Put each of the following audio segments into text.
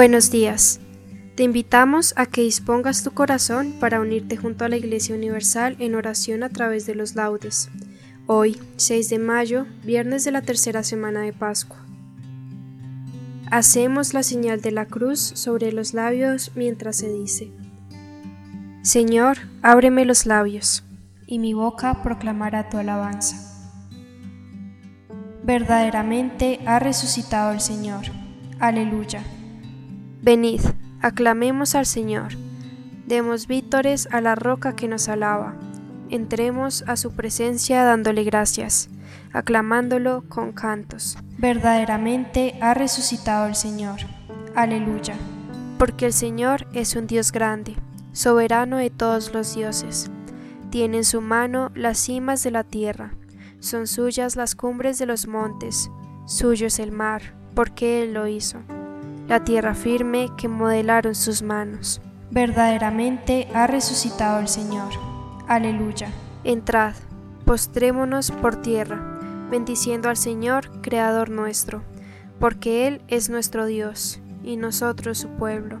Buenos días. Te invitamos a que dispongas tu corazón para unirte junto a la Iglesia Universal en oración a través de los laudes. Hoy, 6 de mayo, viernes de la tercera semana de Pascua. Hacemos la señal de la cruz sobre los labios mientras se dice, Señor, ábreme los labios, y mi boca proclamará tu alabanza. Verdaderamente ha resucitado el Señor. Aleluya. Venid, aclamemos al Señor, demos vítores a la roca que nos alaba, entremos a su presencia dándole gracias, aclamándolo con cantos. Verdaderamente ha resucitado el Señor. Aleluya. Porque el Señor es un Dios grande, soberano de todos los dioses. Tiene en su mano las cimas de la tierra, son suyas las cumbres de los montes, suyo es el mar, porque Él lo hizo la tierra firme que modelaron sus manos. Verdaderamente ha resucitado el Señor. Aleluya. Entrad, postrémonos por tierra, bendiciendo al Señor, Creador nuestro, porque Él es nuestro Dios, y nosotros su pueblo,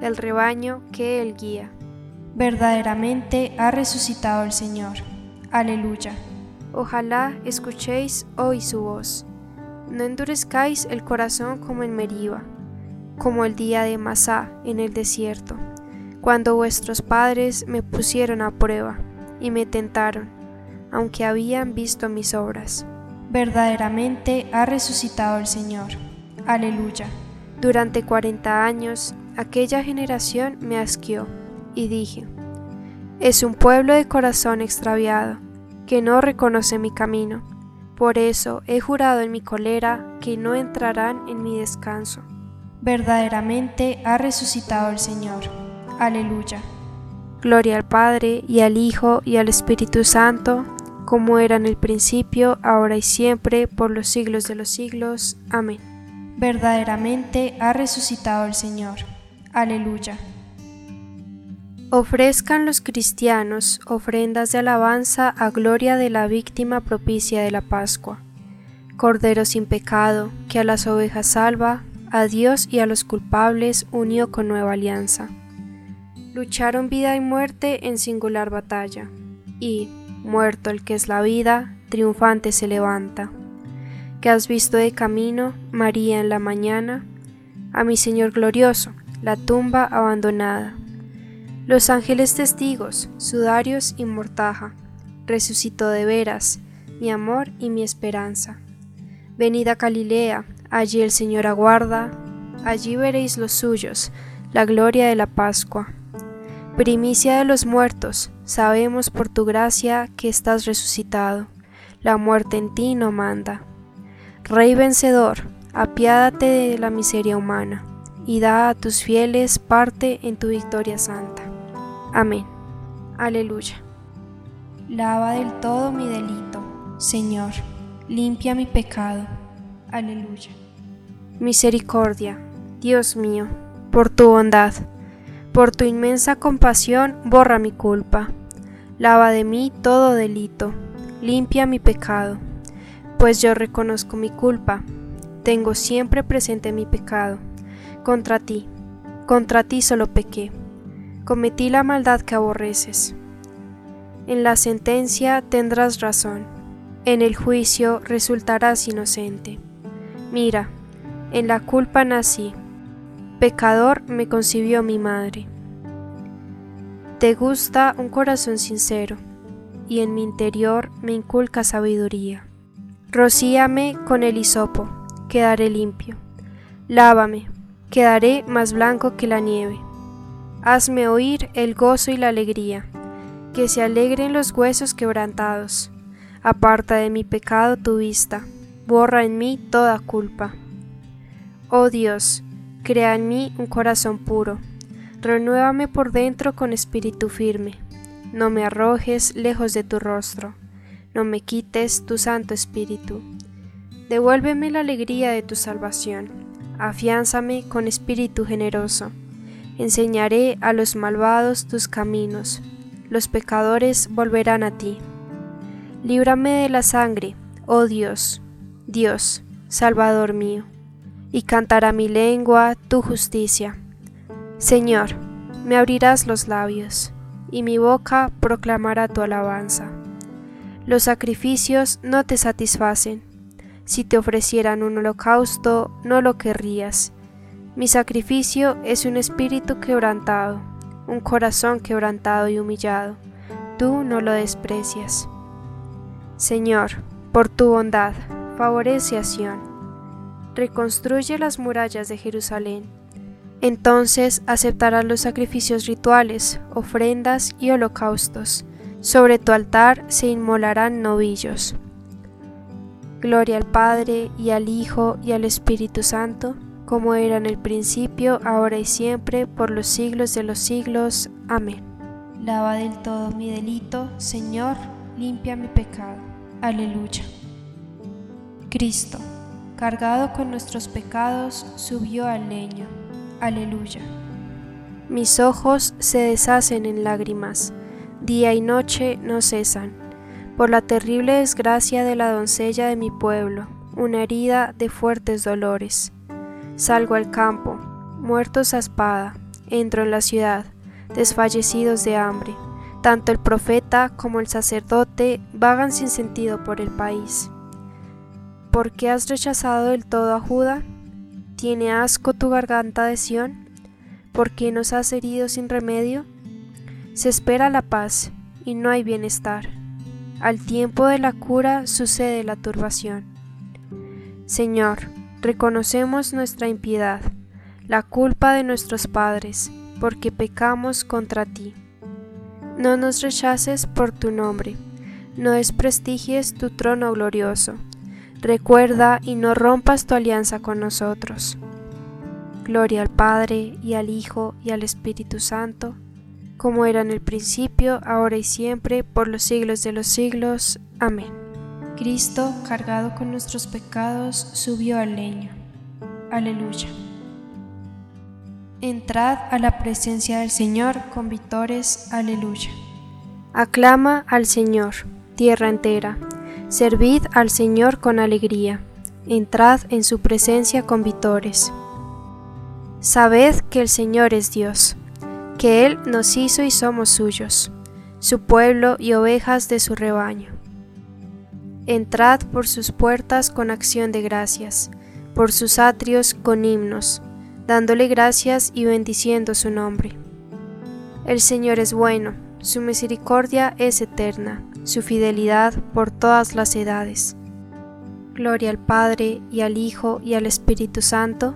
el rebaño que Él guía. Verdaderamente ha resucitado el Señor. Aleluya. Ojalá escuchéis hoy su voz. No endurezcáis el corazón como en Meriba como el día de Masá en el desierto, cuando vuestros padres me pusieron a prueba y me tentaron, aunque habían visto mis obras. Verdaderamente ha resucitado el Señor. Aleluya. Durante cuarenta años aquella generación me asqueó y dije, es un pueblo de corazón extraviado, que no reconoce mi camino. Por eso he jurado en mi colera que no entrarán en mi descanso verdaderamente ha resucitado el Señor. Aleluya. Gloria al Padre y al Hijo y al Espíritu Santo, como era en el principio, ahora y siempre, por los siglos de los siglos. Amén. Verdaderamente ha resucitado el Señor. Aleluya. Ofrezcan los cristianos ofrendas de alabanza a gloria de la víctima propicia de la Pascua. Cordero sin pecado, que a las ovejas salva, a Dios y a los culpables unió con nueva alianza. Lucharon vida y muerte en singular batalla, y, muerto el que es la vida, triunfante se levanta. Que has visto de camino, María en la mañana, a mi Señor glorioso, la tumba abandonada. Los ángeles testigos, sudarios y mortaja, resucitó de veras, mi amor y mi esperanza. Venida Galilea, Allí el Señor aguarda, allí veréis los suyos, la gloria de la Pascua. Primicia de los muertos, sabemos por tu gracia que estás resucitado, la muerte en ti no manda. Rey vencedor, apiádate de la miseria humana, y da a tus fieles parte en tu victoria santa. Amén. Aleluya. Lava del todo mi delito, Señor, limpia mi pecado Aleluya. Misericordia, Dios mío, por tu bondad, Por tu inmensa compasión, borra mi culpa. Lava de mí todo delito, limpia mi pecado, pues yo reconozco mi culpa, tengo siempre presente mi pecado. Contra ti, contra ti solo pequé, cometí la maldad que aborreces. En la sentencia tendrás razón, en el juicio resultarás inocente. Mira, en la culpa nací, pecador me concibió mi madre. Te gusta un corazón sincero, y en mi interior me inculca sabiduría. Rocíame con el hisopo, quedaré limpio. Lávame, quedaré más blanco que la nieve. Hazme oír el gozo y la alegría, que se alegren los huesos quebrantados. Aparta de mi pecado tu vista, borra en mí toda culpa. Oh Dios, crea en mí un corazón puro Renuévame por dentro con espíritu firme. No me arrojes lejos de tu rostro. No me quites tu Santo Espíritu. Devuélveme la alegría de tu salvación. Afiánzame con espíritu generoso. Enseñaré a los malvados tus caminos. Los pecadores volverán a ti. Líbrame de la sangre, oh Dios, Dios, Salvador mío, y cantará mi lengua tu justicia Señor, me abrirás los labios, y mi boca proclamará tu alabanza. Los sacrificios no te satisfacen. Si te ofrecieran un holocausto, no lo querrías. Mi sacrificio es un espíritu quebrantado, un corazón quebrantado y humillado. Tú no lo desprecias. Señor, por tu bondad, favorece a Sión. Reconstruye las murallas de Jerusalén entonces aceptarás los sacrificios rituales, ofrendas y holocaustos. Sobre tu altar se inmolarán novillos. Gloria al Padre y al Hijo y al Espíritu Santo, como era en el principio, ahora y siempre, por los siglos de los siglos. Amén. Lava del todo mi delito, Señor, limpia mi pecado. Aleluya. Cristo, cargado con nuestros pecados, subió al leño Aleluya. Mis ojos se deshacen en lágrimas, día y noche no cesan, por la terrible desgracia de la doncella de mi pueblo, una herida de fuertes dolores. Salgo al campo, muertos a espada, entro en la ciudad, desfallecidos de hambre. Tanto el profeta como el sacerdote vagan sin sentido por el país. ¿Por qué has rechazado del todo a Judá? ¿Tiene asco tu garganta de Sión? ¿Por qué nos has herido sin remedio? Se espera la paz y no hay bienestar. Al tiempo de la cura sucede la turbación. Señor, reconocemos nuestra impiedad, la culpa de nuestros padres, porque pecamos contra ti. No nos rechaces por tu nombre, no desprestigies tu trono glorioso Recuerda y no rompas tu alianza con nosotros. Gloria al Padre y al Hijo y al Espíritu Santo, como era en el principio, ahora y siempre, por los siglos de los siglos. Amén. Cristo, cargado con nuestros pecados, subió al leño. Aleluya. Entrad a la presencia del Señor con vitores. Aleluya. Aclama al Señor, tierra entera Servid al Señor con alegría, entrad en su presencia con vitores. Sabed que el Señor es Dios, que Él nos hizo y somos suyos, su pueblo y ovejas de su rebaño. Entrad por sus puertas con acción de gracias, por sus atrios con himnos, dándole gracias y bendiciendo su nombre. El Señor es bueno, su misericordia es eterna su fidelidad por todas las edades. Gloria al Padre y al Hijo y al Espíritu Santo,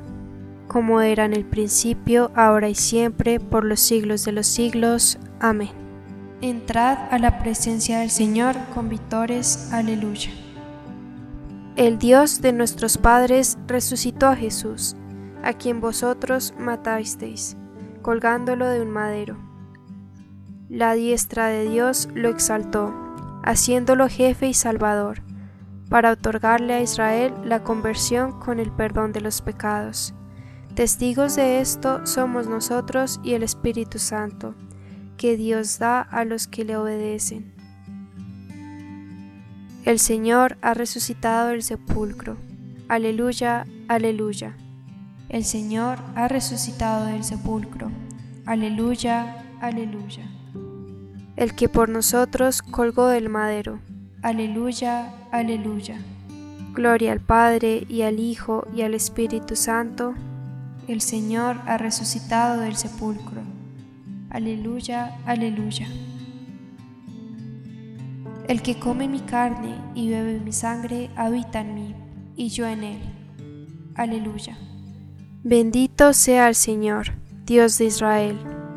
como era en el principio, ahora y siempre, por los siglos de los siglos. Amén. Entrad a la presencia del Señor con vitores. Aleluya. El Dios de nuestros padres resucitó a Jesús, a quien vosotros matasteis, colgándolo de un madero. La diestra de Dios lo exaltó haciéndolo jefe y salvador, para otorgarle a Israel la conversión con el perdón de los pecados. Testigos de esto somos nosotros y el Espíritu Santo, que Dios da a los que le obedecen. El Señor ha resucitado del sepulcro. Aleluya, aleluya. El Señor ha resucitado del sepulcro. Aleluya, aleluya. El que por nosotros colgó del madero. Aleluya, aleluya. Gloria al Padre y al Hijo y al Espíritu Santo el Señor ha resucitado del sepulcro. Aleluya, aleluya. El que come mi carne y bebe mi sangre habita en mí, y yo en él. Aleluya. Bendito sea el Señor, Dios de Israel,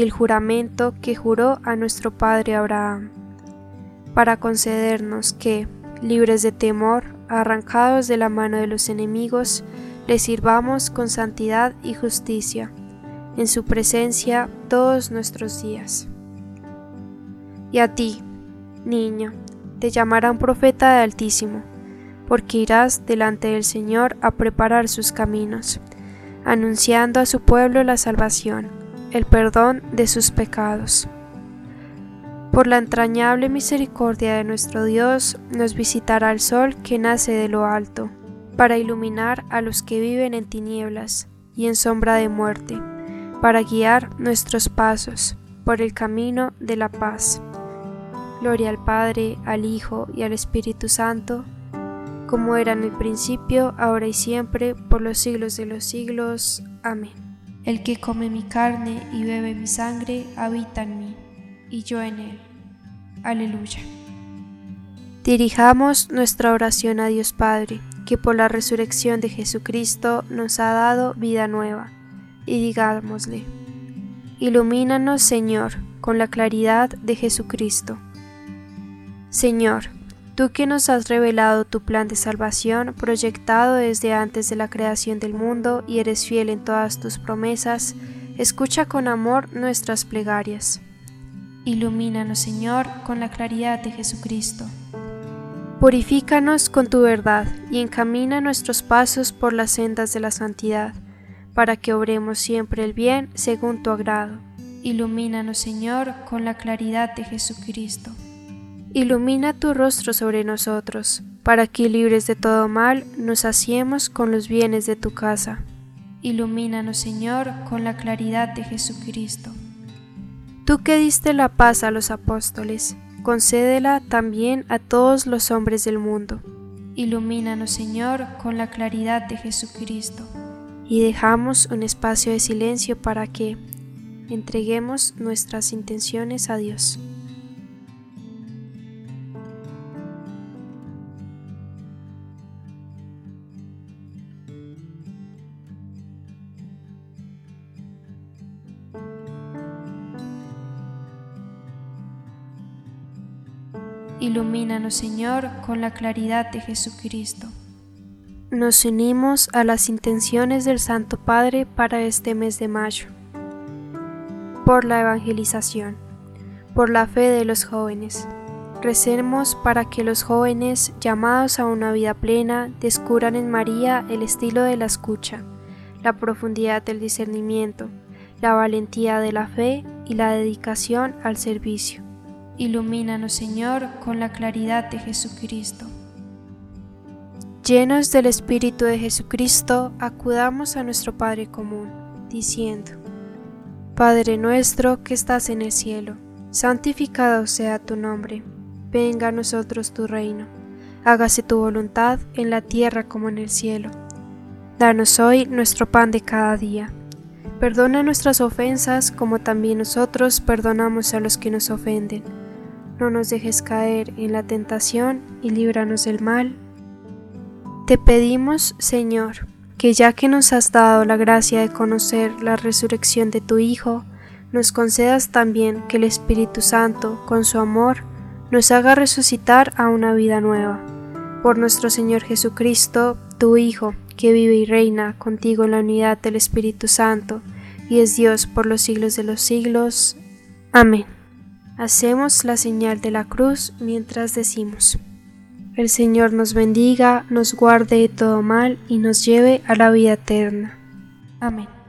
y el juramento que juró a nuestro padre Abraham, para concedernos que, libres de temor, arrancados de la mano de los enemigos, le sirvamos con santidad y justicia en su presencia todos nuestros días. Y a ti, niño, te llamarán profeta de Altísimo, porque irás delante del Señor a preparar sus caminos, anunciando a su pueblo la salvación, el perdón de sus pecados. Por la entrañable misericordia de nuestro Dios nos visitará el sol que nace de lo alto, para iluminar a los que viven en tinieblas y en sombra de muerte para guiar nuestros pasos por el camino de la paz. Gloria al Padre, al Hijo y al Espíritu Santo, como era en el principio, ahora y siempre, por los siglos de los siglos. Amén. El que come mi carne y bebe mi sangre, habita en mí, y yo en él. Aleluya. Dirijamos nuestra oración a Dios Padre, que por la resurrección de Jesucristo nos ha dado vida nueva y digámosle, Ilumínanos, Señor, con la claridad de Jesucristo. Señor, tú que nos has revelado tu plan de salvación proyectado desde antes de la creación del mundo y eres fiel en todas tus promesas, escucha con amor nuestras plegarias. Ilumínanos, Señor, con la claridad de Jesucristo. Purifícanos con tu verdad y encamina nuestros pasos por las sendas de la santidad para que obremos siempre el bien según tu agrado. Ilumínanos, Señor, con la claridad de Jesucristo. Ilumina tu rostro sobre nosotros, para que libres de todo mal nos hacemos con los bienes de tu casa. Ilumínanos, Señor, con la claridad de Jesucristo. Tú que diste la paz a los apóstoles, concédela también a todos los hombres del mundo. Ilumínanos, Señor, con la claridad de Jesucristo y dejamos un espacio de silencio para que entreguemos nuestras intenciones a Dios. Señor, con la claridad de Jesucristo nos unimos a las intenciones del Santo Padre para este mes de mayo. Por la evangelización, por la fe de los jóvenes. Recemos para que los jóvenes llamados a una vida plena descubran en María el estilo de la escucha, la profundidad del discernimiento, la valentía de la fe y la dedicación al servicio. Ilumínanos, Señor, con la claridad de Jesucristo. Llenos del Espíritu de Jesucristo, acudamos a nuestro Padre común, diciendo, Padre nuestro que estás en el cielo, santificado sea tu nombre, venga a nosotros tu reino, hágase tu voluntad en la tierra como en el cielo. Danos hoy nuestro pan de cada día. Perdona nuestras ofensas como también nosotros perdonamos a los que nos ofenden. No nos dejes caer en la tentación y líbranos del mal. Te pedimos, Señor, que ya que nos has dado la gracia de conocer la resurrección de tu Hijo, nos concedas también que el Espíritu Santo, con su amor, nos haga resucitar a una vida nueva. Por nuestro Señor Jesucristo, tu Hijo, que vive y reina contigo en la unidad del Espíritu Santo, y es Dios por los siglos de los siglos. Amén. Hacemos la señal de la cruz mientras decimos. El Señor nos bendiga, nos guarde de todo mal y nos lleve a la vida eterna. Amén.